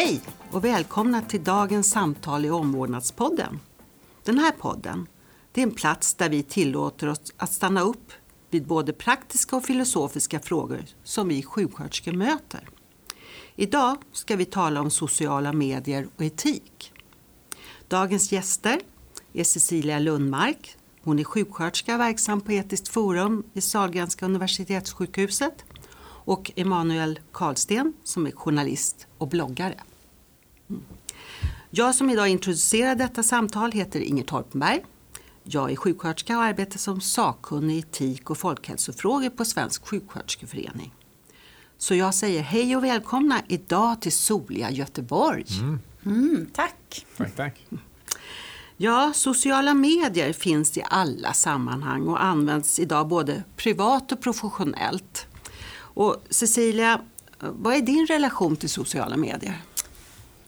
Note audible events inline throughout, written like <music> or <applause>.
Hej och välkomna till dagens samtal i Omvårdnadspodden. Den här podden det är en plats där vi tillåter oss att stanna upp vid både praktiska och filosofiska frågor som vi sjuksköterskor möter. Idag ska vi tala om sociala medier och etik. Dagens gäster är Cecilia Lundmark. Hon är sjuksköterska verksam på Etiskt forum vid Sahlgrenska universitetssjukhuset och Emanuel Karlsten som är journalist och bloggare. Jag som idag introducerar detta samtal heter Inger Torpenberg. Jag är sjuksköterska och arbetar som sakkunnig i etik och folkhälsofrågor på Svensk sjuksköterskeförening. Så jag säger hej och välkomna idag till soliga Göteborg. Mm. Mm, tack. Tack, tack. Ja, sociala medier finns i alla sammanhang och används idag både privat och professionellt. Och Cecilia, vad är din relation till sociala medier?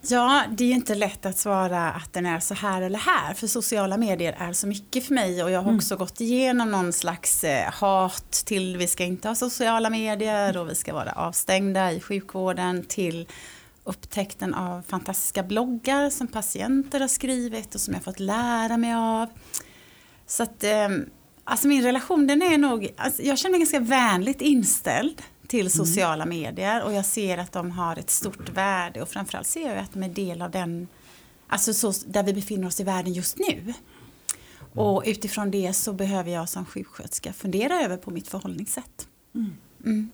Ja, det är ju inte lätt att svara att den är så här eller här, för sociala medier är så mycket för mig och jag har mm. också gått igenom någon slags eh, hat till vi ska inte ha sociala medier och vi ska vara avstängda i sjukvården till upptäckten av fantastiska bloggar som patienter har skrivit och som jag fått lära mig av. Så att, ehm, alltså min relation den är nog, alltså jag känner mig ganska vänligt inställd till mm. sociala mm. medier och jag ser att de har ett stort värde och framförallt ser jag att de är del av den, alltså så, där vi befinner oss i världen just nu. Mm. Och utifrån det så behöver jag som sjuksköterska fundera över på mitt förhållningssätt. Mm. mm.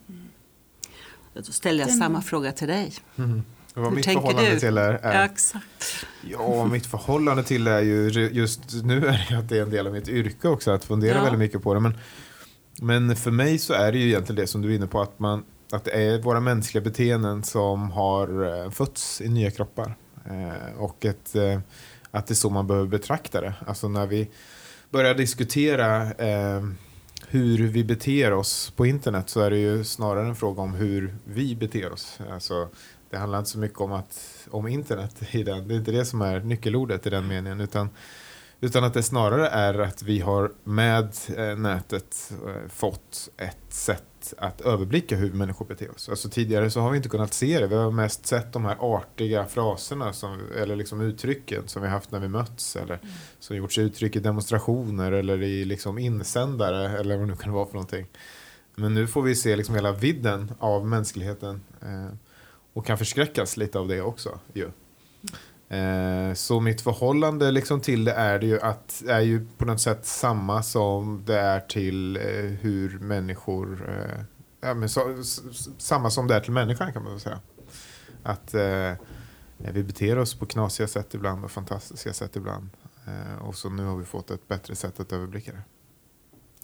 Då ställer jag Den... samma fråga till dig. Mm. Vad Hur mitt förhållande du? till är, är ja, exakt. ja, mitt förhållande till är ju just nu är det att det är en del av mitt yrke också att fundera ja. väldigt mycket på det. Men men för mig så är det ju egentligen det som du är inne på att, man, att det är våra mänskliga beteenden som har eh, fötts i nya kroppar. Eh, och ett, eh, att det är så man behöver betrakta det. Alltså när vi börjar diskutera eh, hur vi beter oss på internet så är det ju snarare en fråga om hur vi beter oss. Alltså, det handlar inte så mycket om, att, om internet i den. Det är inte det som är nyckelordet i den meningen. Utan utan att det snarare är att vi har med eh, nätet eh, fått ett sätt att överblicka hur människor beter oss. Alltså tidigare så har vi inte kunnat se det. Vi har mest sett de här artiga fraserna som, eller liksom uttrycken som vi haft när vi mötts eller mm. som gjorts uttryck i demonstrationer eller i liksom insändare eller vad det nu kan vara för någonting. Men nu får vi se liksom hela vidden av mänskligheten eh, och kan förskräckas lite av det också. Ju. Eh, så mitt förhållande liksom till det är, det ju att, är ju på något sätt samma som det är till eh, hur människor, eh, ja, men så, samma som det är till människan kan man väl säga. Att eh, vi beter oss på knasiga sätt ibland och fantastiska sätt ibland. Eh, och så nu har vi fått ett bättre sätt att överblicka det.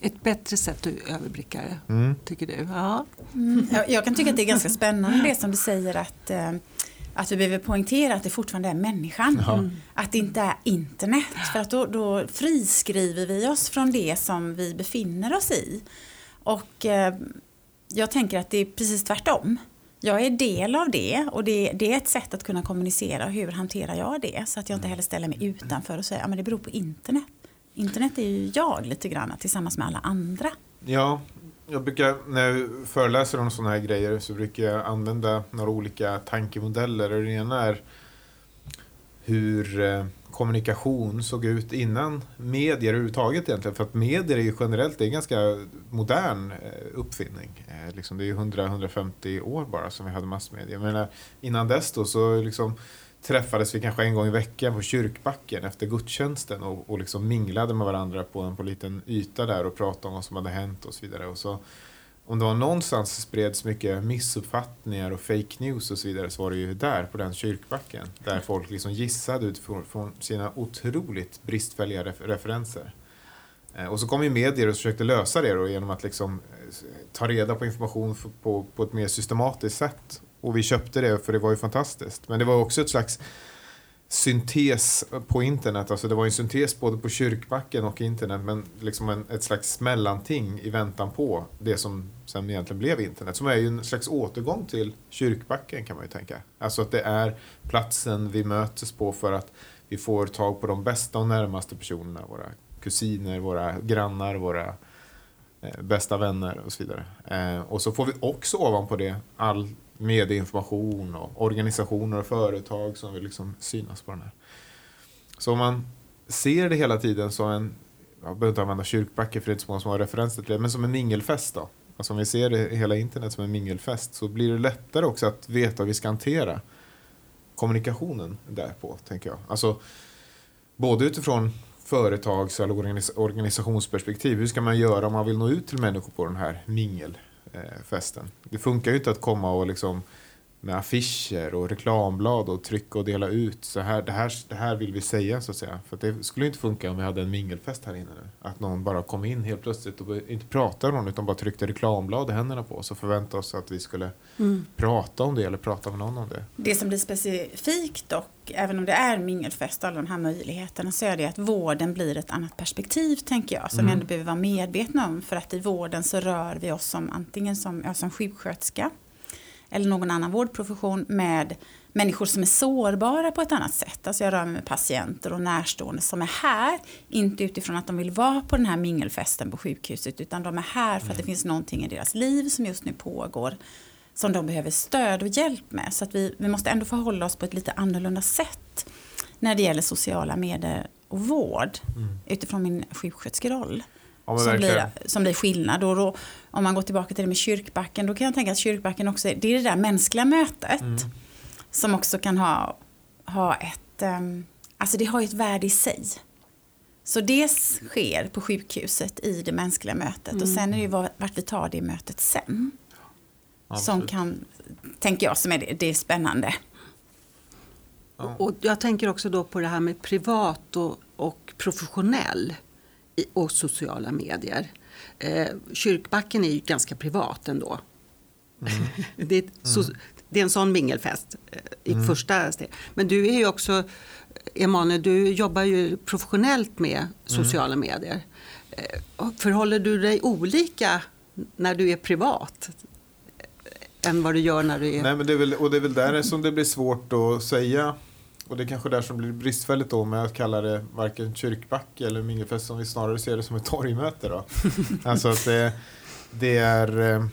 Ett bättre sätt att överblicka det, mm. tycker du? Ja. Mm. Jag, jag, kan tycka att det är ganska spännande det som du säger att eh, att vi behöver poängtera att det fortfarande är människan. Ja. Att det inte är internet. För att då, då friskriver vi oss från det som vi befinner oss i. Och eh, jag tänker att det är precis tvärtom. Jag är del av det och det, det, är ett sätt att kunna kommunicera. Hur hanterar jag det? Så att jag inte heller ställer mig utanför och säger att ja, det beror på internet. Internet är ju jag lite grann tillsammans med alla andra. Ja, jag brukar, när jag föreläser om sådana här grejer så brukar jag använda några olika tankemodeller. Den ena är hur eh, kommunikation såg ut innan medier överhuvudtaget egentligen. För att medier är ju generellt det är en ganska modern eh, uppfinning. Eh, liksom det är 100-150 år bara som vi hade massmedia. Men innan dess då så liksom träffades vi kanske en gång i veckan på kyrkbacken efter gudstjänsten och, och liksom minglade med varandra på en på en liten yta där och pratade om vad som hade hänt och så vidare. Och så, om det var någonstans spreds mycket missuppfattningar och fake news och så vidare så var det ju där på den kyrkbacken. Där folk liksom gissade utifrån sina otroligt bristfälliga referenser. Eh, och så kom ju medier och försökte lösa det då genom att liksom eh, ta reda på information på, på ett mer systematiskt sätt och vi köpte det för det var ju fantastiskt. Men det var också ett slags syntes på internet. Alltså det var en syntes både på kyrkbacken och internet men liksom en, ett slags mellanting i väntan på det som sen egentligen blev internet. Som är ju en slags återgång till kyrkbacken kan man ju tänka. Alltså att det är platsen vi möts på för att vi får tag på de bästa och närmaste personerna. Våra kusiner, våra grannar, våra eh, bästa vänner och så vidare. Eh, och så får vi också ovanpå det all medieinformation och organisationer och företag som vill liksom synas på den här. Så om man ser det hela tiden som en, jag behöver inte använda kyrkbacke för det är inte så många som har referenser till det, men som en mingelfest då. Alltså om vi ser det, hela internet som en mingelfest så blir det lättare också att veta hur vi ska hantera kommunikationen därpå, tänker jag. Alltså, både utifrån företags eller organis organisationsperspektiv. Hur ska man göra om man vill nå ut till människor på den här mingel? Eh, festen. Det funkar ju inte att komma och liksom med affischer och reklamblad och trycka och dela ut. Så här, det, här, det här vill vi säga så att säga. För det skulle inte funka om vi hade en mingelfest här inne nu. Att någon bara kom in helt plötsligt och inte pratade med någon utan bara tryckte reklamblad i händerna på oss och förväntade oss att vi skulle mm. prata om det eller prata med någon om det. Det som blir specifikt dock, även om det är mingelfest och alla de här möjligheterna, så är det att vården blir ett annat perspektiv tänker jag, som mm. vi ändå behöver vara medvetna om. För att i vården så rör vi oss som antingen som, ja, som sjuksköterska eller någon annan vårdprofession med människor som är sårbara på ett annat sätt. Alltså jag rör mig med patienter och närstående som är här, inte utifrån att de vill vara på den här mingelfesten på sjukhuset, utan de är här för att det mm. finns någonting i deras liv som just nu pågår som de behöver stöd och hjälp med. Så att vi, vi måste ändå förhålla oss på ett lite annorlunda sätt när det gäller sociala medier och vård mm. utifrån min sjuksköterskeroll. Ja, som, blir, som blir skillnad. Och då, om man går tillbaka till det med kyrkbacken, då kan jag tänka att kyrkbacken också är det, är det där mänskliga mötet. Mm. Som också kan ha, ha ett, um, alltså det har ett värde i sig. Så det sker på sjukhuset i det mänskliga mötet mm. och sen är det ju vart vi tar det mötet sen. Absolut. Som kan, tänker jag, som är det, det är spännande. Ja. Och jag tänker också då på det här med privat och, och professionell och sociala medier. Eh, kyrkbacken är ju ganska privat ändå. Mm. <laughs> det, är mm. det, är en sån mingelfest eh, i mm. första steg. Men du är ju också, Emanuel, du jobbar ju professionellt med mm. sociala medier. Eh, förhåller du dig olika när du är privat? än vad du gör när du är... Nej, men det är väl, och det är väl där som det blir svårt att säga och det är kanske där som blir bristfälligt då med att kalla det varken kyrkbacke eller mingelfest som vi snarare ser det som ett torgmöte då. <laughs> alltså att det, det är eh,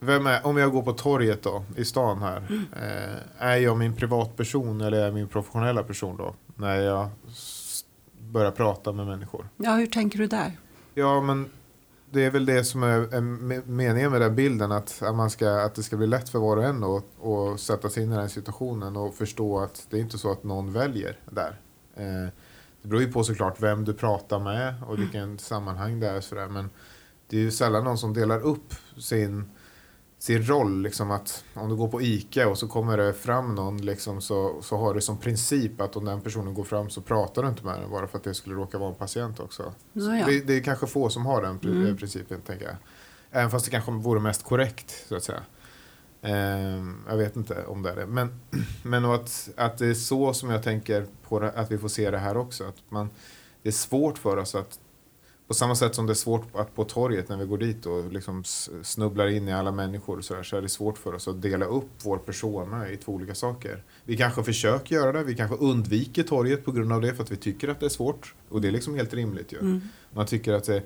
vem är, om jag går på torget då, i stan här, mm. eh, är jag min privatperson eller är jag min professionella person då? När jag börjar prata med människor. Ja, hur tänker du där? Ja, men det är väl det som är, är meningen med den bilden. Att, att, man ska, att det ska bli lätt för var och en att, att sätta sig in i den situationen och förstå att det är inte så att någon väljer där. Eh, det beror ju på såklart vem du pratar med och vilken mm. sammanhang det är. Sådär. Men det är ju sällan någon som delar upp sin sin roll. Liksom att om du går på ICA och så kommer det fram någon liksom, så, så har du som princip att om den personen går fram så pratar du inte med den bara för att det skulle råka vara en patient också. Det, det, är kanske få som har den mm. principen tänker jag. Även fast det kanske vore mest korrekt så att säga. Eh, jag vet inte om det är det. Men, <clears throat> men att, att det är så som jag tänker på det, att vi får se det här också. Att man, det är svårt för oss att på samma sätt som det är svårt att på torget när vi går dit och liksom snubblar in i alla människor så, där, så är det svårt för oss att dela upp vår persona i två olika saker. Vi kanske försöker göra det, vi kanske undviker torget på grund av det för att vi tycker att det är svårt. Och det är liksom helt rimligt ju. Mm. Man tycker att det,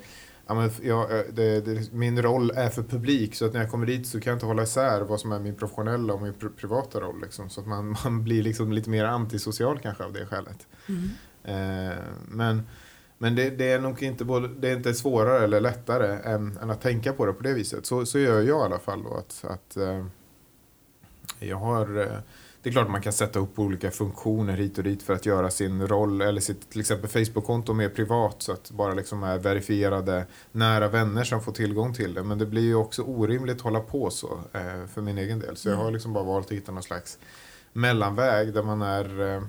ja, men, ja, det, det, min roll är för publik så att när jag kommer dit så kan jag inte hålla isär vad som är min professionella och min pr privata roll. Liksom, så att man, <laughs> man blir liksom lite mer antisocial kanske av det skälet. Mm. Eh, men men det, det, är nog inte, både, det är inte svårare eller lättare än, än, att tänka på det på det viset. Så, så gör jag i alla fall. Då, att, att eh, jag har, eh, det är klart att man kan sätta upp olika funktioner hit och dit för att göra sin roll eller sitt till exempel Facebook-konto mer privat så att bara liksom är verifierade nära vänner som får tillgång till det. Men det blir ju också orimligt att hålla på så eh, för min egen del. Så jag har mm. liksom bara valt att hitta någon slags mellanväg där man är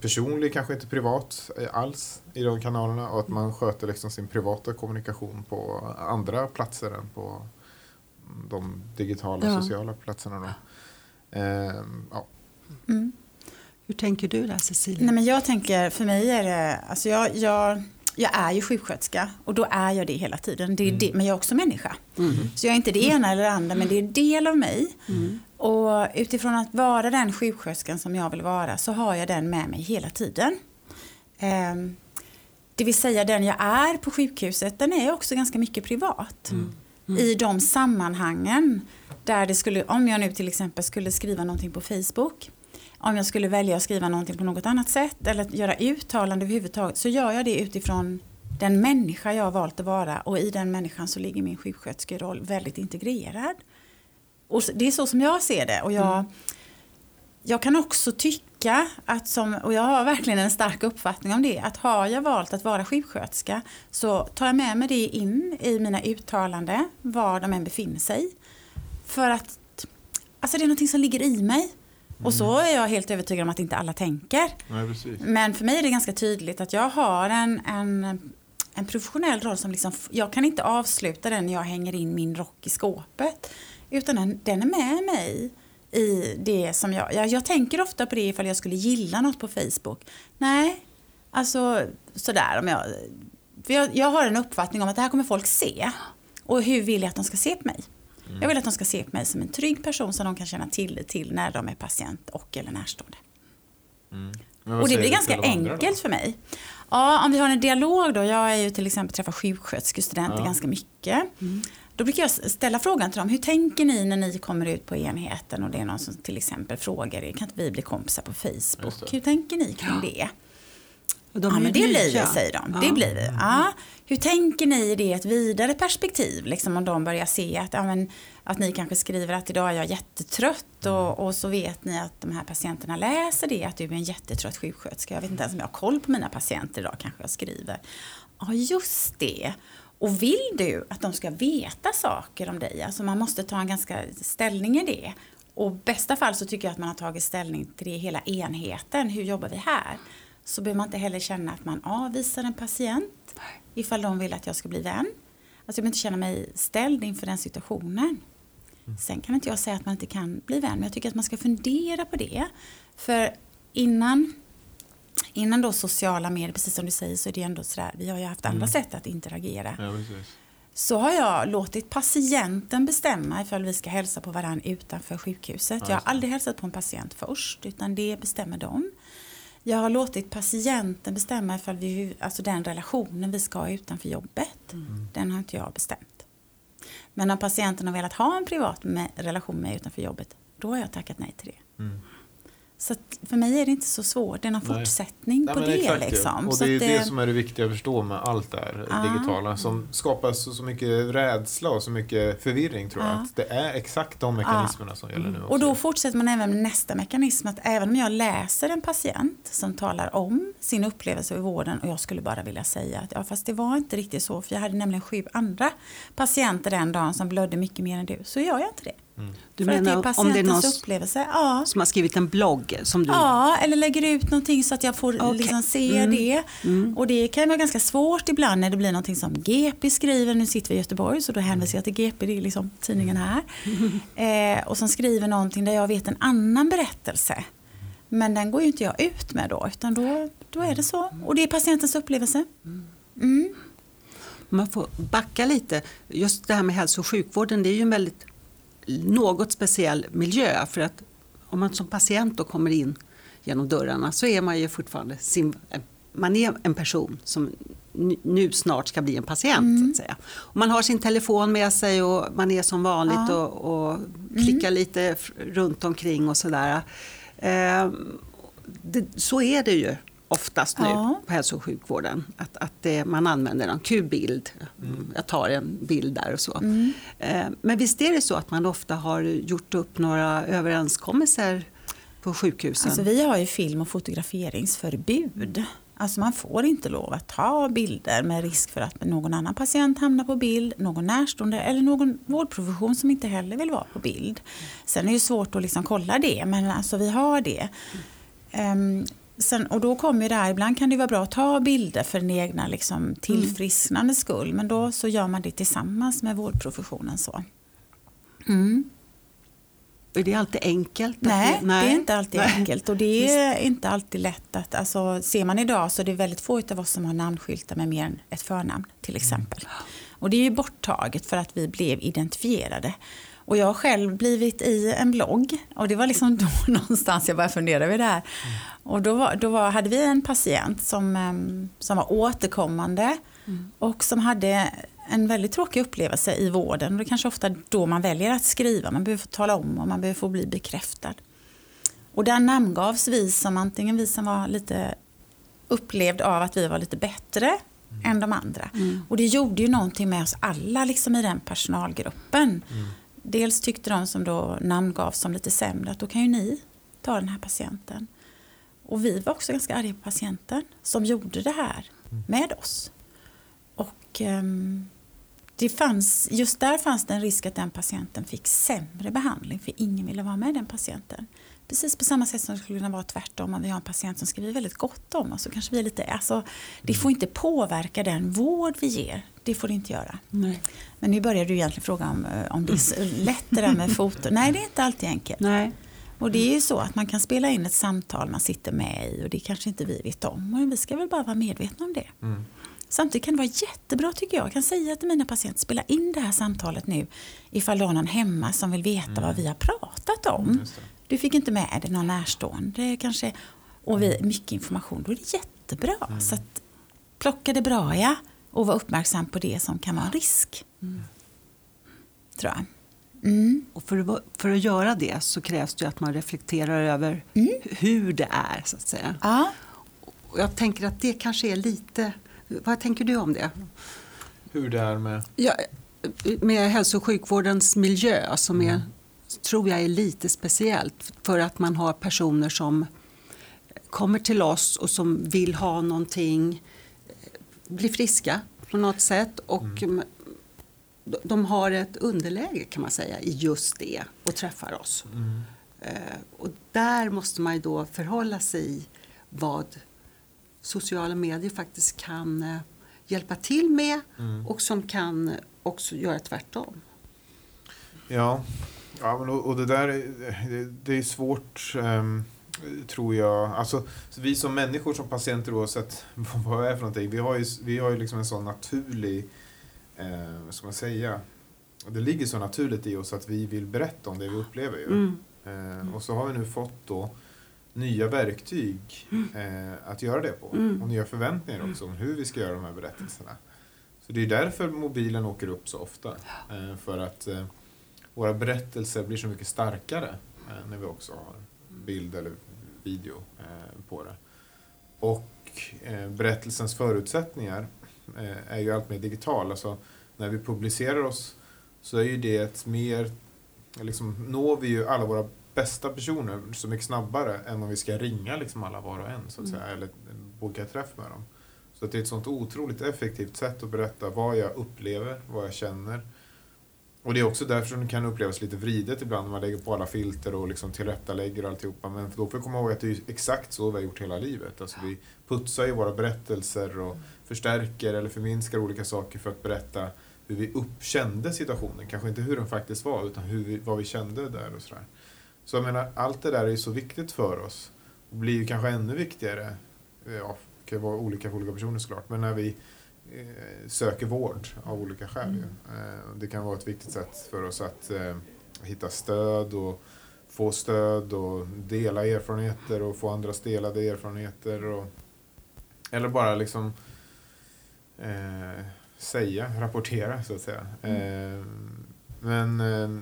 personlig, kanske inte privat alls i de kanalerna och att man sköter liksom sin privata kommunikation på andra platser än på de digitala ja. sociala platserna. Då. Eh, ja. Mm. Hur tänker du där Cecilia? Nej, men jag tänker, för mig är det, alltså jag, jag, jag är ju sjuksköterska och då är jag det hela tiden. Det är mm. det, men jag är också människa. Mm. Så jag är inte det ena eller det andra men det är en del av mig. Och utifrån att vara den sjuksköterskan som jag vill vara så har jag den med mig hela tiden. Um, det vill säga den jag är på sjukhuset, den är också ganska mycket privat. Mm. Mm. I de sammanhangen Där det skulle, om jag nu till exempel skulle skriva någonting på Facebook, om jag skulle välja att skriva någonting på något annat sätt eller göra uttalande överhuvudtaget så gör jag det utifrån den människa jag har valt att vara och i den människan så ligger min sjuksköterskeroll väldigt integrerad. Och det är så som jag ser det och jag, mm. jag kan också tycka att som, och jag har verkligen en stark uppfattning om det, att har jag valt att vara sjuksköterska så tar jag med mig det in i mina uttalanden var de än befinner sig. För att alltså det är någonting som ligger i mig. Och så är jag helt övertygad om att inte alla tänker. Nej, Men för mig är det ganska tydligt att jag har en, en, en professionell roll som liksom, jag kan inte avsluta den när jag hänger in min rock i skåpet. Utan den, den är med mig i det som jag, jag, jag tänker ofta på det ifall jag skulle gilla något på Facebook. Nej, alltså sådär om jag, jag, jag har en uppfattning om att det här kommer folk se. Och hur vill jag att de ska se på mig? Mm. Jag vill att de ska se på mig som en trygg person som de kan känna tillit till när de är patient och eller närstående. Mm. Och det blir ganska enkelt för mig. Ja, om vi har en dialog då. Jag är ju till exempel träffar sjuksköterskestudenter ja. ganska mycket. Mm. Då brukar jag ställa frågan till dem, hur tänker ni när ni kommer ut på enheten och det är någon som till exempel frågar er, kan inte vi bli kompisar på Facebook? Hur tänker ni kring det? De ja, men det blir det, säger de. Ja. Det blir det. Ja. Hur tänker ni i det ett vidare perspektiv? Liksom om de börjar se att, ja, men, att ni kanske skriver att idag är jag jättetrött och, och så vet ni att de här patienterna läser det, att du är en jättetrött sjuksköterska. Jag vet inte ens om jag har koll på mina patienter idag, kanske jag skriver. Ja, just det. Och vill du att de ska veta saker om dig, alltså man måste ta en ganska ställning i det. Och i bästa fall så tycker jag att man har tagit ställning till det hela enheten. Hur jobbar vi här? så behöver man inte heller känna att man avvisar en patient ifall de vill att jag ska bli vän. Alltså jag behöver inte känna mig ställd inför den situationen. Mm. Sen kan inte jag säga att man inte kan bli vän, men jag tycker att man ska fundera på det. För innan, innan då sociala medier, precis som du säger, så är det ändå sådär, vi har ju haft andra mm. sätt att interagera. Ja, så har jag låtit patienten bestämma ifall vi ska hälsa på varandra utanför sjukhuset. Ja, jag har aldrig hälsat på en patient först, utan det bestämmer de. Jag har låtit patienten bestämma ifall vi, alltså den relationen vi ska ha utanför jobbet. Mm. Den har inte jag bestämt. Men om patienten har velat ha en privat relation med utanför jobbet, då har jag tackat nej till det. Mm. Så för mig är det inte så svårt. Det är någon Nej. fortsättning Nej, på det. Exakt, liksom. Och det är det, det som är det viktiga att förstå med allt det här ah. digitala. Som skapar så, så mycket rädsla och så mycket förvirring tror jag. Ah. Att det är exakt de mekanismerna ah. som gäller nu. Också. Och då fortsätter man även med nästa mekanism. Att även om jag läser en patient som talar om sin upplevelse i vården och jag skulle bara vilja säga att ja, fast det var inte riktigt så. För jag hade nämligen sju andra patienter den dagen som blödde mycket mer än du. Så gör jag inte det. Mm. Du För menar det om det är någon upplevelse. Ja. som har skrivit en blogg? Som du... Ja, eller lägger ut någonting så att jag får okay. liksom se mm. det. Mm. Och det kan vara ganska svårt ibland när det blir någonting som GP skriver. Nu sitter vi i Göteborg så då hänvisar jag till GP, det är liksom tidningen här. <laughs> Eh, och som skriver någonting där jag vet en annan berättelse. Men den går ju inte jag ut med då, utan då, då är det så. Och det är patientens upplevelse. Mm. Man får backa lite. Just det här med hälso och sjukvården, det är ju en väldigt något speciell miljö. För att om man som patient då kommer in genom dörrarna så är man ju fortfarande sin, man är en person som nu snart ska bli en patient. Mm. Så att säga. Och man har sin telefon med sig och man är som vanligt ja. och, och klickar mm. lite runt omkring och sådär. Eh, det, så är det ju oftast nu ja. på hälso och sjukvården. Att, att det, man använder en Q-bild. Mm. Jag tar en bild där och så. Mm. Eh, men visst är det så att man ofta har gjort upp några överenskommelser på sjukhusen? Alltså, vi har ju film och fotograferingsförbud. Alltså man får inte lov att ta bilder med risk för att någon annan patient hamnar på bild, någon närstående eller någon vårdprofession som inte heller vill vara på bild. Sen är det svårt att liksom kolla det, men alltså vi har det. Um, Sen, och då kommer det här, ibland kan det vara bra att ta bilder för den egna liksom, tillfrisknande skull. Men då så gör man det tillsammans med vårdprofessionen. så. Mm. Är det alltid enkelt? Nej, det, nej, det är inte alltid nej. enkelt och det <laughs> är inte alltid lätt att, alltså, ser man idag så är det väldigt få av oss som har namnskyltar med mer än ett förnamn till exempel. Mm. Och det är ju borttaget för att vi blev identifierade. Och jag har själv blivit i en blogg och det var liksom då <laughs> någonstans jag började fundera över det här. Mm. Och då, var, då var, hade vi en patient som, ehm, som var återkommande mm. och som hade en väldigt tråkig upplevelse i vården. Och det är kanske ofta då man väljer att skriva. Man behöver få tala om och man behöver få bli bekräftad. Och där namngavs vi som antingen vi som var lite upplevd av att vi var lite bättre mm. än de andra. Mm. Och det gjorde ju någonting med oss alla liksom i den personalgruppen. Mm. Dels tyckte de som då namngavs som lite sämre att då kan ju ni ta den här patienten. Och vi var också ganska arga på patienten som gjorde det här mm. med oss. Och um, det fanns, just där fanns det en risk att den patienten fick sämre behandling för ingen ville vara med den patienten. Precis på samma sätt som det skulle kunna vara tvärtom om vi har en patient som skriver väldigt gott om oss. Så kanske vi är lite, alltså, det får inte påverka den vård vi ger. Det får det inte göra. Nej. Men nu börjar du egentligen fråga om, eh, om det är lätt det där med <laughs> foto. Nej, det är inte alltid enkelt. Nej. Och det är ju så att man kan spela in ett samtal man sitter med i och det kanske inte vi vet om. Och vi ska väl bara vara medvetna om det. Mm. Samtidigt kan det vara jättebra tycker jag. Jag kan säga till mina patienter, spela in det här samtalet nu ifall du har någon hemma som vill veta mm. vad vi har pratat om. Mm, du fick inte med dig någon närstående kanske och vi, mycket information. Då är det jättebra. Mm. Så att, plocka det bra ja och vara uppmärksam på det som kan vara en risk. Mm. Tror jag. Mm. Och för, för att göra det så krävs det att man reflekterar över mm. hur det är. så att säga. Ja. Och jag tänker att det kanske är lite... Vad tänker du om det? Hur det är med? Ja, med hälso och sjukvårdens miljö som är, mm. tror jag är lite speciellt för att man har personer som kommer till oss och som vill ha någonting, bli friska på något sätt och mm de har ett underläge kan man säga i just det och träffar oss. Mm. Eh, och där måste man ju då förhålla sig vad sociala medier faktiskt kan eh, hjälpa till med mm. och som kan också göra tvärtom. Ja, ja men och, och det där det, det är svårt um, tror jag. Alltså, vi som människor, som patienter oavsett <laughs> vad det är för någonting, vi har ju, vi har ju liksom en sån naturlig eh, vad ska man säga, det ligger så naturligt i oss att vi vill berätta om det vi upplever. Ju. Mm. Eh, och så har vi nu fått då nya verktyg eh, att göra det på. Mm. Och nya förväntningar också om hur vi ska göra de här berättelserna. Så det är därför mobilen åker upp så ofta. Eh, för att eh, våra berättelser blir så mycket starkare eh, när vi också har bild eller video eh, på det. Och berättelsens förutsättningar Eh, är ju allt mer digital. Alltså, när vi publicerar oss så är ju det ett mer, liksom, når vi ju alla våra bästa personer så mycket snabbare än om vi ska ringa liksom alla var och en så att mm. säga, eller boka träff med dem. Så att det är ett sånt otroligt effektivt sätt att berätta vad jag upplever, vad jag känner. Och det är också därför som det kan upplevas lite vridet ibland när man lägger på alla filter och liksom tillrättalägger och alltihopa. Men då får vi komma ihåg att det är exakt så vi har gjort hela livet. Alltså vi putsar ju våra berättelser och förstärker eller förminskar olika saker för att berätta hur vi uppkände situationen. Kanske inte hur den faktiskt var, utan hur vi, vad vi kände där och sådär. Så jag menar, allt det där är ju så viktigt för oss. Och blir ju kanske ännu viktigare, ja, det kan ju vara olika för olika personer såklart, men när vi söker vård av olika skäl. Mm. Eh, det kan vara ett viktigt sätt för oss att eh, hitta stöd och få stöd och dela erfarenheter och få andras delade erfarenheter. Och, eller bara liksom eh, säga, rapportera så att säga. Mm. Eh, men eh,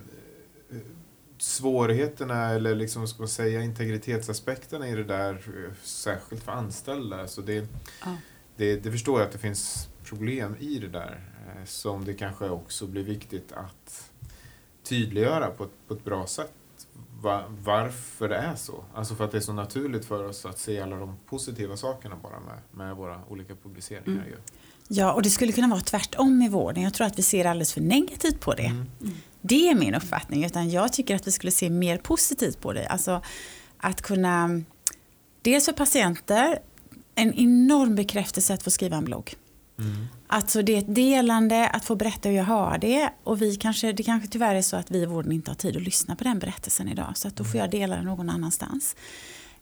svårigheterna eller liksom, ska man säga, integritetsaspekterna i det där, särskilt för anställda, så det, ja. det, det förstår jag att det finns problem i det där eh, som det kanske också blir viktigt att tydliggöra på ett, på ett bra sätt varför det är så. Alltså för att det är så naturligt för oss att se alla de positiva sakerna bara med, med våra olika publiceringar. Mm. Ja, och det skulle kunna vara tvärtom i vården. Jag tror att vi ser alldeles för negativt på det. Mm. Det är min uppfattning, utan jag tycker att vi skulle se mer positivt på det. Alltså att kunna, dels för patienter, en enorm bekräftelse att få skriva en blogg. Mm. Alltså det är ett delande, att få berätta hur jag har det. Och vi kanske, det kanske tyvärr är så att vi i vården inte har tid att lyssna på den berättelsen idag. Så att då får jag dela den någon annanstans.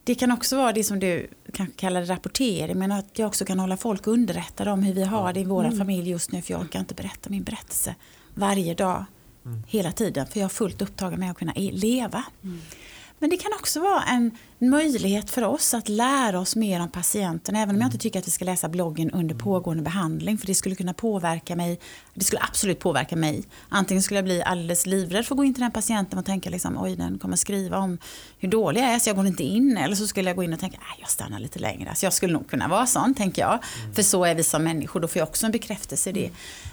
Det kan också vara det som du kanske kallar rapportering, men att jag också kan hålla folk underrättade om hur vi har det i våra mm. familj just nu, för jag orkar inte berätta min berättelse varje dag, mm. hela tiden, för jag är fullt upptagen med att kunna leva. Mm. Men det kan också vara en möjlighet för oss att lära oss mer om patienten. Även om jag inte tycker att vi ska läsa bloggen under pågående behandling. För det skulle kunna påverka mig. Det skulle absolut påverka mig. Antingen skulle jag bli alldeles livrädd för att gå in till den patienten och tänka liksom, oj den kommer skriva om hur dålig jag är så jag går inte in. Eller så skulle jag gå in och tänka, att jag stannar lite längre. Så jag skulle nog kunna vara sån tänker jag. Mm. För så är vi som människor, då får jag också en bekräftelse i det.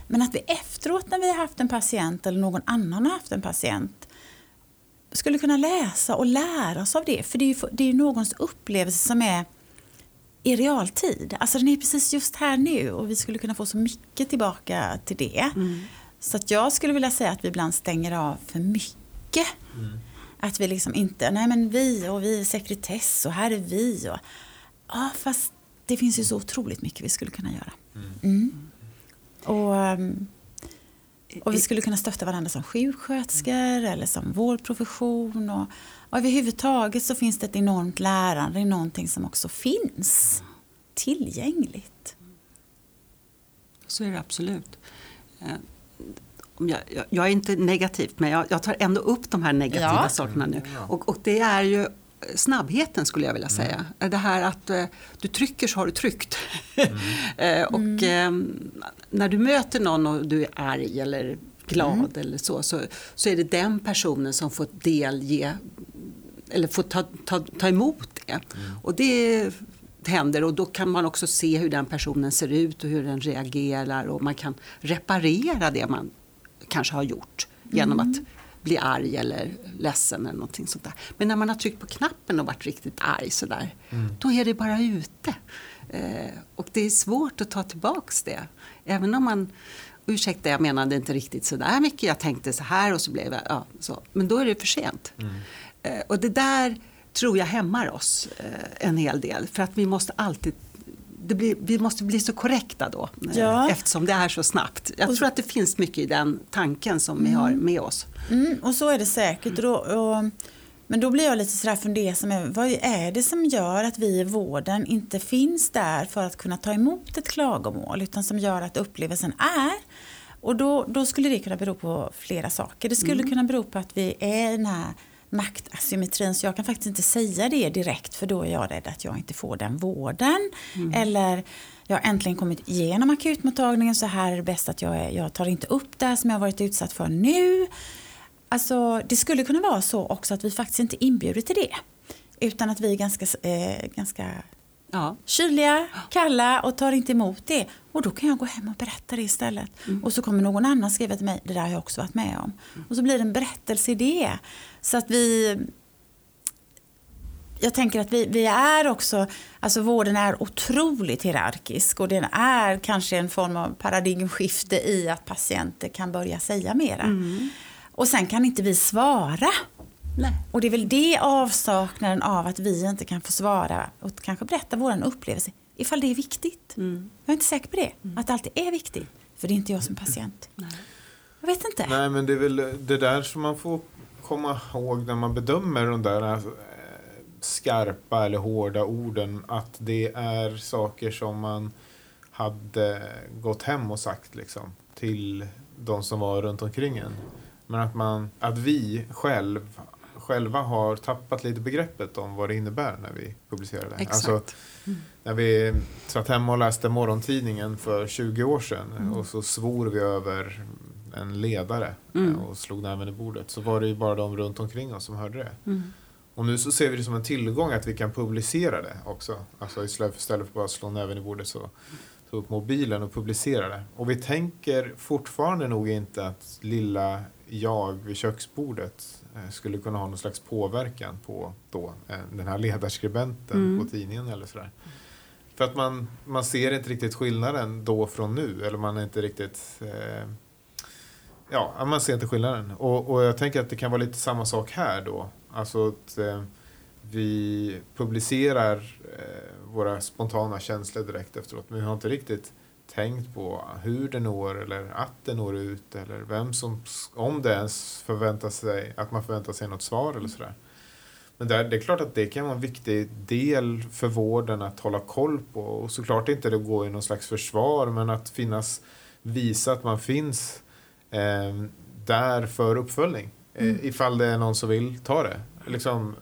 Men att vi efteråt när vi har haft en patient eller någon annan har haft en patient skulle kunna läsa och lära oss av det. För det är ju, det är någons upplevelse som är i realtid. Alltså den är precis just här nu och vi skulle kunna få så mycket tillbaka till det. Mm. Så att jag skulle vilja säga att vi ibland stänger av för mycket. Mm. Att vi liksom inte, nej men vi och vi är sekretess och här är vi. Och, ja, fast det finns ju så otroligt mycket vi skulle kunna göra. Mm. mm. Och um, och vi skulle kunna stötta varandra som sjuksköterskor eller som vårdprofession. Och, och överhuvudtaget så finns det ett enormt lärande i någonting som också finns tillgängligt. Så är det absolut. Eh, jag, jag, jag är inte negativt men jag, jag, tar ändå upp de här negativa ja. sakerna nu. Och, och det är ju snabbheten skulle jag vilja säga. Mm. Det här att eh, du trycker så har du tryckt. Mm. <laughs> eh, och mm. eh, när du möter någon och du är arg eller glad mm. eller så, så, så är det den personen som får delge eller får ta, ta, ta emot det. Mm. Och det händer och då kan man också se hur den personen ser ut och hur den reagerar och man kan reparera det man kanske har gjort genom mm. att bli arg eller ledsen eller någonting sånt där. Men när man har tryckt på knappen och varit riktigt arg sådär, mm. då är det bara ute. Eh, och det är svårt att ta tillbaks det. Även om man ursäkta jag menade inte riktigt så där mycket, jag tänkte så här och så blev jag, ja, så. Men då är det för sent. Mm. Eh, och det där tror jag hämmar oss eh, en hel del. För att vi måste alltid blir, vi måste bli så korrekta då eh, ja. eftersom det är så snabbt. Jag tror att det finns mycket i den tanken som mm. vi har med oss. Mm, och så är det säkert. Och då, och, men då blir jag lite sådär fundersam. Vad är det som gör att vi i vården inte finns där för att kunna ta emot ett klagomål utan som gör att upplevelsen är och då, då skulle det kunna bero på flera saker. Det skulle mm. kunna bero på att vi är i den här maktasymmetrin så jag kan faktiskt inte säga det direkt för då är jag rädd att jag inte får den vården. Mm. Eller jag har äntligen kommit igenom akutmottagningen så här är det bäst att jag, är, jag tar inte upp det som jag varit utsatt för nu. Alltså, det skulle kunna vara så också att vi faktiskt inte inbjuder till det. Utan att vi är ganska, eh, ganska ja. kyliga, kalla och tar inte emot det. Och då kan jag gå hem och berätta det istället. Mm. Och så kommer någon annan skriva till mig, det där har jag också varit med om. Mm. Och så blir det en berättelse i det. Så att vi jag tänker att vi, vi är också, alltså vården är otroligt hierarkisk och den är kanske en form av paradigmskifte i att patienter kan börja säga mera. Mm. Och sen kan inte vi svara. Nej. Och det är väl det avsaknaden av att vi inte kan få svara och kanske berätta vår upplevelse ifall det är viktigt. Mm. Jag är inte säker på det, mm. att det alltid är viktigt. För det är inte jag som patient. Nej. Jag vet inte. Nej, men det är väl det där som man får komma ihåg när man bedömer de där eh, skarpa eller hårda orden. Att det är saker som man hade gått hem och sagt liksom, till de som var runt omkring en. Men att, man, att vi själv, själva har tappat lite begreppet om vad det innebär när vi publicerar det. Exakt. Alltså, mm. När vi satt hemma och läste morgontidningen för 20 år sedan mm. och så svor vi över en ledare mm. och slog näven i bordet så var det ju bara de runt omkring oss som hörde det. Mm. Och nu så ser vi det som en tillgång att vi kan publicera det också. Alltså istället för, för bara att slå näven i bordet så ta upp mobilen och publicera det. Och vi tänker fortfarande nog inte att lilla jag vid köksbordet skulle kunna ha någon slags påverkan på då, eh, den här ledarskribenten mm. på tidningen eller sådär. För att man, man ser inte riktigt skillnaden då från nu, eller man är inte riktigt... Eh, ja, man ser inte skillnaden. Och, och jag tänker att det kan vara lite samma sak här då. Alltså att eh, vi publicerar eh, våra spontana känslor direkt efteråt, men vi har inte riktigt tänkt på hur det når eller att det når ut eller vem som, om det ens förväntar sig, att man förväntar sig något svar eller sådär. Men där, det är klart att det kan vara en viktig del för vården att hålla koll på och såklart inte det gå i någon slags försvar men att finnas, visa att man finns eh, där för uppföljning. Eh, mm. ifall det är någon som vill ta det. Liksom,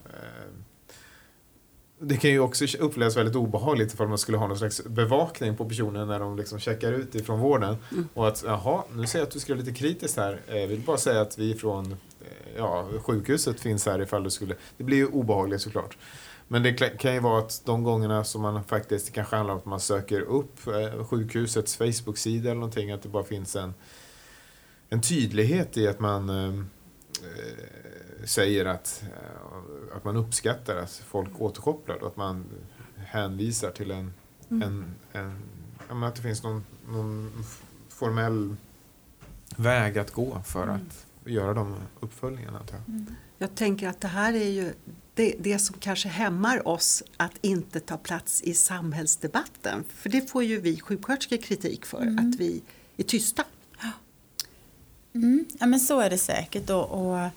det kan ju också upplevas väldigt obehagligt ifall man skulle ha någon slags bevakning på personen när de liksom checkar ut ifrån vården. Mm. Och att, jaha, nu ser jag att du skrev lite kritiskt här. Jag eh, vill bara säga att vi från eh, ja, sjukhuset finns här ifall du skulle... Det blir ju obehagligt såklart. Men det kan ju vara att de gångerna som man faktiskt, det kanske handlar om att man söker upp eh, sjukhusets Facebook-sida eller någonting, att det bara finns en, en tydlighet i att man säger att, att man uppskattar att folk återkopplar och att man hänvisar till en, mm. en, en att det finns någon, någon, formell väg att gå för mm. att göra de uppföljningarna. Jag. Mm. jag tänker att det här är ju det, det som kanske hämmar oss att inte ta plats i samhällsdebatten. För det får ju vi sjuksköterskor kritik för, mm. att vi är tysta. Mm. Ja men så är det säkert och, och,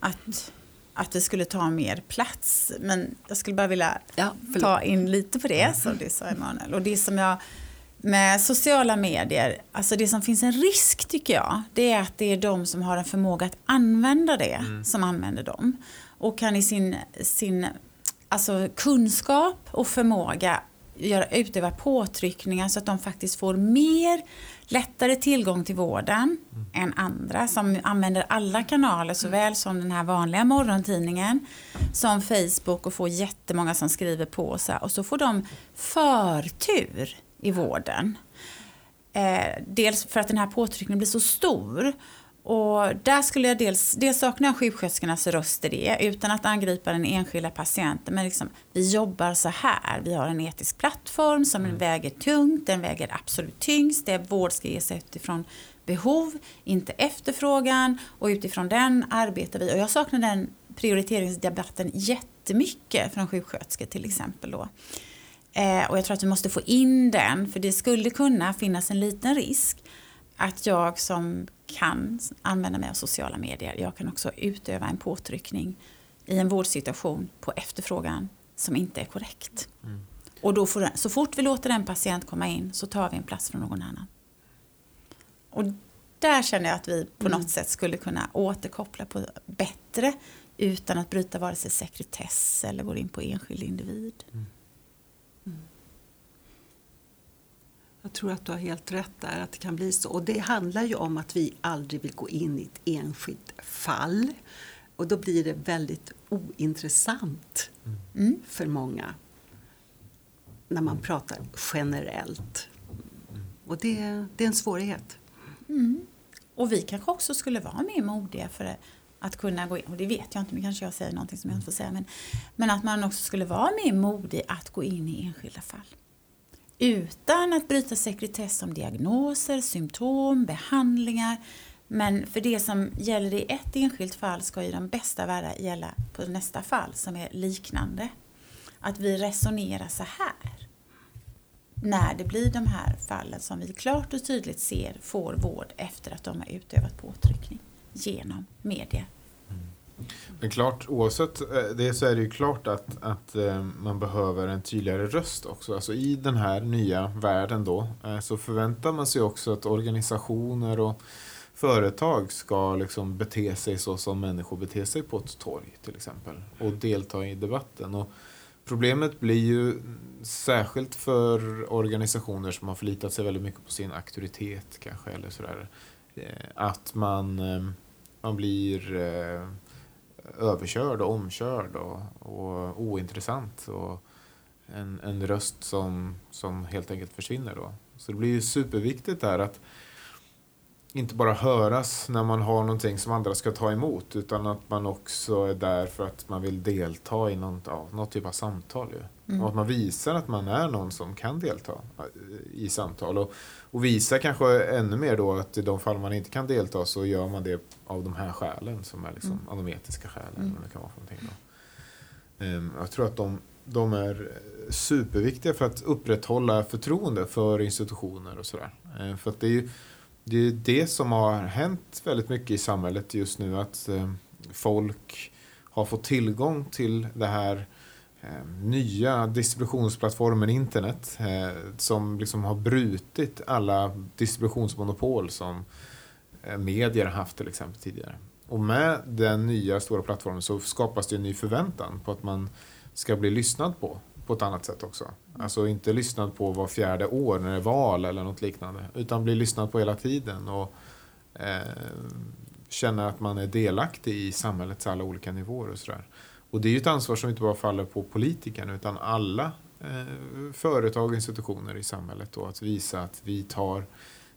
att, att det skulle ta mer plats. Men jag skulle bara vilja ja, ta in lite på det som du sa Emanuel. Och det som jag med sociala medier, alltså det som finns en risk tycker jag, det är att det är de som har en förmåga att använda det mm. som använder dem. Och kan i sin, sin alltså kunskap och förmåga göra, utöva påtryckningar så att de faktiskt får mer lättare tillgång till vården mm. än andra som använder alla kanaler såväl som den här vanliga morgontidningen som Facebook och får jättemånga som skriver på sig och så får de förtur i vården. Eh, dels för att den här påtryckningen blir så stor och där skulle jag dels, dels saknar jag sjuksköterskornas röst i det, utan att angripa den enskilda patienten. Men liksom, vi jobbar så här, vi har en etisk plattform som mm. väger tungt, den väger absolut tyngst. Det vård ska ges utifrån behov, inte efterfrågan. Och utifrån den arbetar vi. Och jag saknar den prioriteringsdebatten jättemycket från sjuksköterskor till exempel. Då. Eh, och jag tror att vi måste få in den, för det skulle kunna finnas en liten risk att jag som kan använda mig av sociala medier, jag kan också utöva en påtryckning i en vårdsituation på efterfrågan som inte är korrekt. Mm. Och då får, så fort vi låter en patient komma in så tar vi en plats från någon annan. Och där känner jag att vi på mm. något sätt skulle kunna återkoppla på bättre utan att bryta vare sig sekretess eller gå in på enskild individ. Mm. Jag tror att du har helt rätt där, att det kan bli så. Och det handlar ju om att vi aldrig vill gå in i ett enskilt fall. Och då blir det väldigt ointressant mm. för många när man pratar generellt. Och det, det är en svårighet. Mm. Och vi kanske också skulle vara mer modiga för att kunna gå in, och det vet jag inte, men kanske jag säger någonting som jag inte får säga, men, men att man också skulle vara mer modig att gå in i enskilda fall utan att bryta sekretess om diagnoser, symptom, behandlingar. Men för det som gäller i ett enskilt fall ska ju de bästa värda gälla på nästa fall som är liknande. Att vi resonerar så här. När det blir de här fallen som vi klart och tydligt ser får vård efter att de har utövat påtryckning genom media men klart, oavsett eh, det så är det ju klart att, att eh, man behöver en tydligare röst också. Alltså i den här nya världen då eh, så förväntar man sig också att organisationer och företag ska liksom bete sig så som människor beter sig på ett torg till exempel och delta i debatten. Och problemet blir ju särskilt för organisationer som har förlitat sig väldigt mycket på sin auktoritet kanske eller sådär att man, man blir överkörd och omkörd och, och ointressant. Och en, en röst som, som helt enkelt försvinner då. Så det blir ju superviktigt där att inte bara höras när man har någonting som andra ska ta emot utan att man också är där för att man vill delta i något, ja, något typ av samtal. Ju. Mm. Och att man visar att man är någon som kan delta eh, i samtal. Och, och visa kanske ännu mer då att i de fall man inte kan delta så gör man det av de här skälen som är liksom mm. av de etiska skälen. Mm. det kan vara för någonting då. Um, jag tror att de, de är superviktiga för att upprätthålla förtroende för institutioner och sådär. Um, för att det är ju det, är det som har hänt väldigt mycket i samhället just nu att eh, folk har fått tillgång till det här eh, nya distributionsplattformen internet eh, som liksom har brutit alla distributionsmonopol som medier medier haft till exempel tidigare. Och med den nya stora plattformen så skapas det en ny förväntan på att man ska bli lyssnad på på ett annat sätt också. Alltså inte lyssnad på var fjärde år när det är val eller något liknande. Utan bli lyssnad på hela tiden och eh, känna att man är delaktig i samhällets alla olika nivåer och sådär. Och det är ju ett ansvar som inte bara faller på politikerna utan alla eh, företag och institutioner i samhället då, att visa att vi tar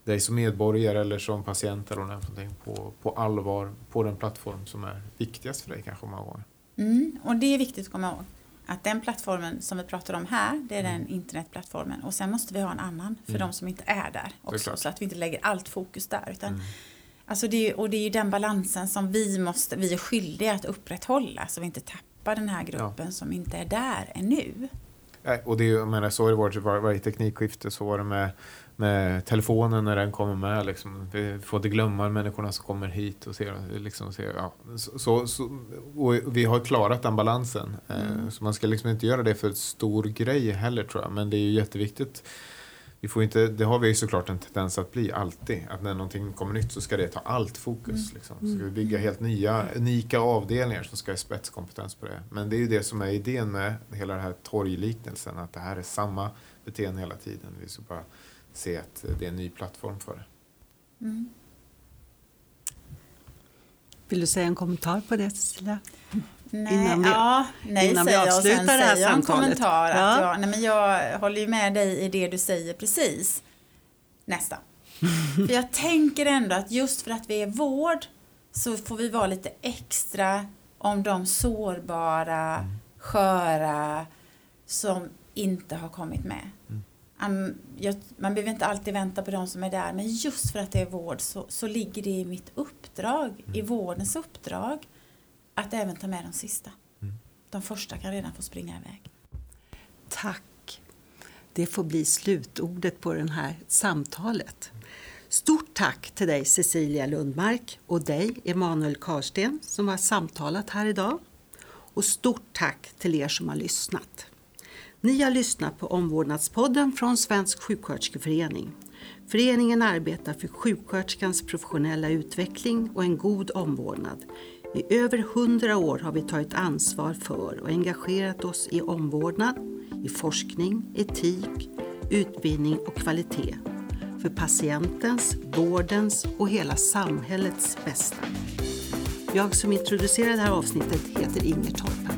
dig som medborgare eller som patient eller någonting på, på allvar på den plattform som är viktigast för dig kanske många gånger. Mm, och det är viktigt att komma ihåg att den plattformen som vi pratar om här, det är den mm. internetplattformen och sen måste vi ha en annan för mm. de som inte är där också så att vi inte lägger allt fokus där. Utan, mm. alltså det, och det är ju den balansen som vi, måste, vi är skyldiga att upprätthålla så vi inte tappar den här gruppen ja. som inte är där ännu. Och det är, jag menar, så har det varit var, varje teknikskifte, så var det med med telefonen när den kommer med. Liksom. Vi får inte glömma människorna som kommer hit och ser. Liksom, ser ja. så, så, vi har klarat den balansen. Eh, mm. Så man ska liksom inte göra det för en stor grej heller tror jag. Men det är ju jätteviktigt. Vi får inte, det har vi såklart en tendens att bli alltid. Att när någonting kommer nytt så ska det ta allt fokus. Mm. Liksom. Så ska vi bygga helt nya, unika avdelningar som ska ha spetskompetens på det. Men det är ju det som är idén med hela den här torgliknelsen. Att det här är samma beteende hela tiden. Vi ska bara se att det är en ny plattform för det. Mm. Vill du säga en kommentar på det Cecilia? Nej, innan vi, ja, nej innan vi avslutar jag, det här säger samtalet. en kommentar. Ja. Att jag, nej, men jag håller ju med dig i det du säger precis. Nästan. <laughs> för jag tänker ändå att just för att vi är vård så får vi vara lite extra om de sårbara, sköra som inte har kommit med. Mm man behöver inte alltid vänta på de som är där, men just för att det är vård så, så ligger det i mitt uppdrag, mm. i vårdens uppdrag, att även ta med de sista. Mm. De första kan redan få springa iväg. Tack. Det får bli slutordet på det här samtalet. Stort tack till dig Cecilia Lundmark och dig Emanuel Karsten som har samtalat här idag. Och stort tack till er som har lyssnat. Ni har lyssnat på Omvårdnadspodden från Svensk sjuksköterskeförening. Föreningen arbetar för sjuksköterskans professionella utveckling och en god omvårdnad. I över hundra år har vi tagit ansvar för och engagerat oss i omvårdnad, i forskning, etik, utbildning och kvalitet. För patientens, vårdens och hela samhällets bästa. Jag som introducerar det här avsnittet heter Inger Torp.